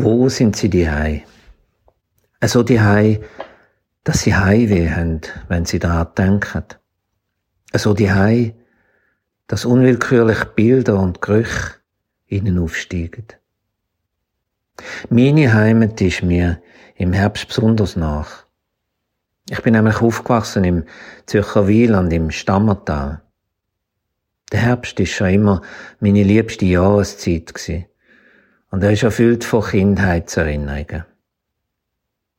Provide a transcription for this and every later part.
Wo sind sie die Hei? Also die Hei, dass sie Heimweh haben, wenn sie daran denken. Also die Hei, dass unwillkürlich Bilder und Gerüche ihnen aufsteigen. Meine Heimat ist mir im Herbst besonders nach. Ich bin nämlich aufgewachsen im Zürcher Wieland im Stammertal. Der Herbst ist schon immer meine liebste Jahreszeit gewesen. Und er ist erfüllt von Kindheitserinnerungen.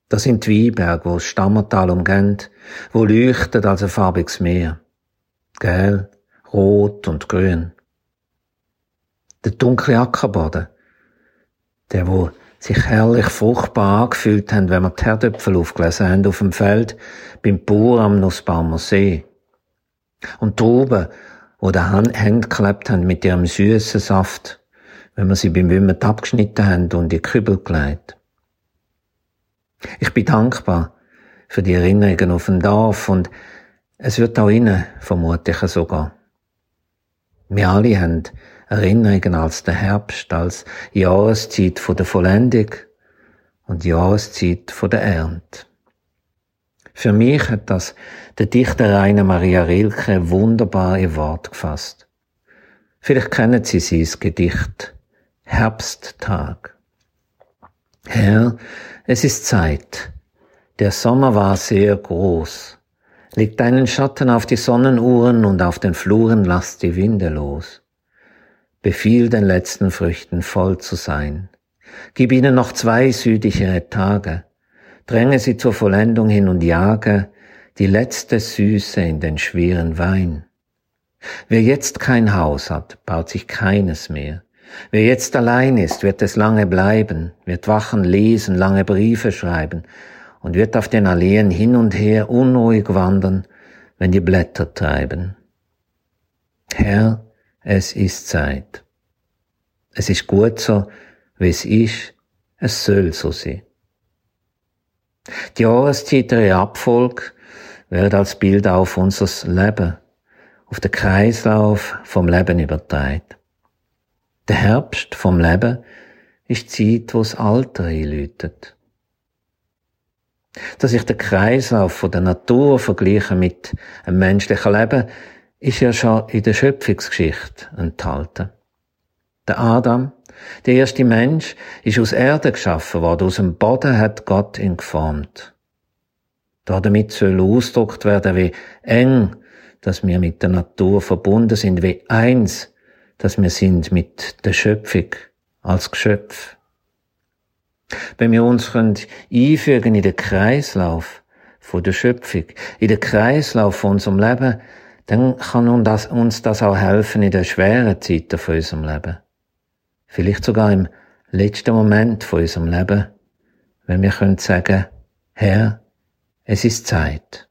Das sind die Weinberge, wo das Stammertal umgeht, wo leuchtet als ein farbiges Meer. Gel, rot und grün. Der dunkle Ackerboden, der wo sich herrlich fruchtbar angefühlt haben, wenn wir die Herdöpfel aufgelesen haben auf dem Feld beim Bauer am Nussbaumer See. Und die Trauben, wo die Hände geklebt haben mit ihrem süßen Saft, wenn wir sie beim Wimmen abgeschnitten haben und in die Kübel gelegt. Ich bin dankbar für die Erinnerungen auf dem Dorf und es wird auch Ihnen vermutlich sogar. Wir alle haben Erinnerungen als der Herbst, als Jahreszeit von der Vollendung und Jahreszeit von der Ernte. Für mich hat das der Dichter Rainer Maria Rilke wunderbar in Wort gefasst. Vielleicht kennen Sie sein Gedicht Herbsttag. Herr, es ist Zeit. Der Sommer war sehr groß. Leg deinen Schatten auf die Sonnenuhren und auf den Fluren lass die Winde los. Befiehl den letzten Früchten voll zu sein. Gib ihnen noch zwei südlichere Tage. Dränge sie zur Vollendung hin und jage die letzte Süße in den schweren Wein. Wer jetzt kein Haus hat, baut sich keines mehr. Wer jetzt allein ist, wird es lange bleiben, wird wachen lesen, lange Briefe schreiben und wird auf den Alleen hin und her unruhig wandern, wenn die Blätter treiben. Herr, es ist Zeit. Es ist gut so, wie es ist, es soll so sein. Die Jahreszeit der Abfolge wird als Bild auf unser Leben, auf den Kreislauf vom Leben übertragen. Der Herbst vom Leben ist die Zeit, wo das Alter einläutet. Dass ich den Kreislauf von der Natur vergleiche mit einem menschlichen Leben, ist ja schon in der Schöpfungsgeschichte enthalten. Der Adam, der erste Mensch, ist aus Erde geschaffen worden, aus dem Boden hat Gott ihn geformt. Damit soll ausgedrückt werden, wie eng, dass wir mit der Natur verbunden sind, wie eins, dass wir sind mit der Schöpfung als Geschöpf. Wenn wir uns einfügen in den Kreislauf von der Schöpfung, in den Kreislauf von unserem Leben, dann kann uns das auch helfen in den schweren Zeiten von unserem Leben. Vielleicht sogar im letzten Moment von unserem Leben, wenn wir können sagen, Herr, es ist Zeit.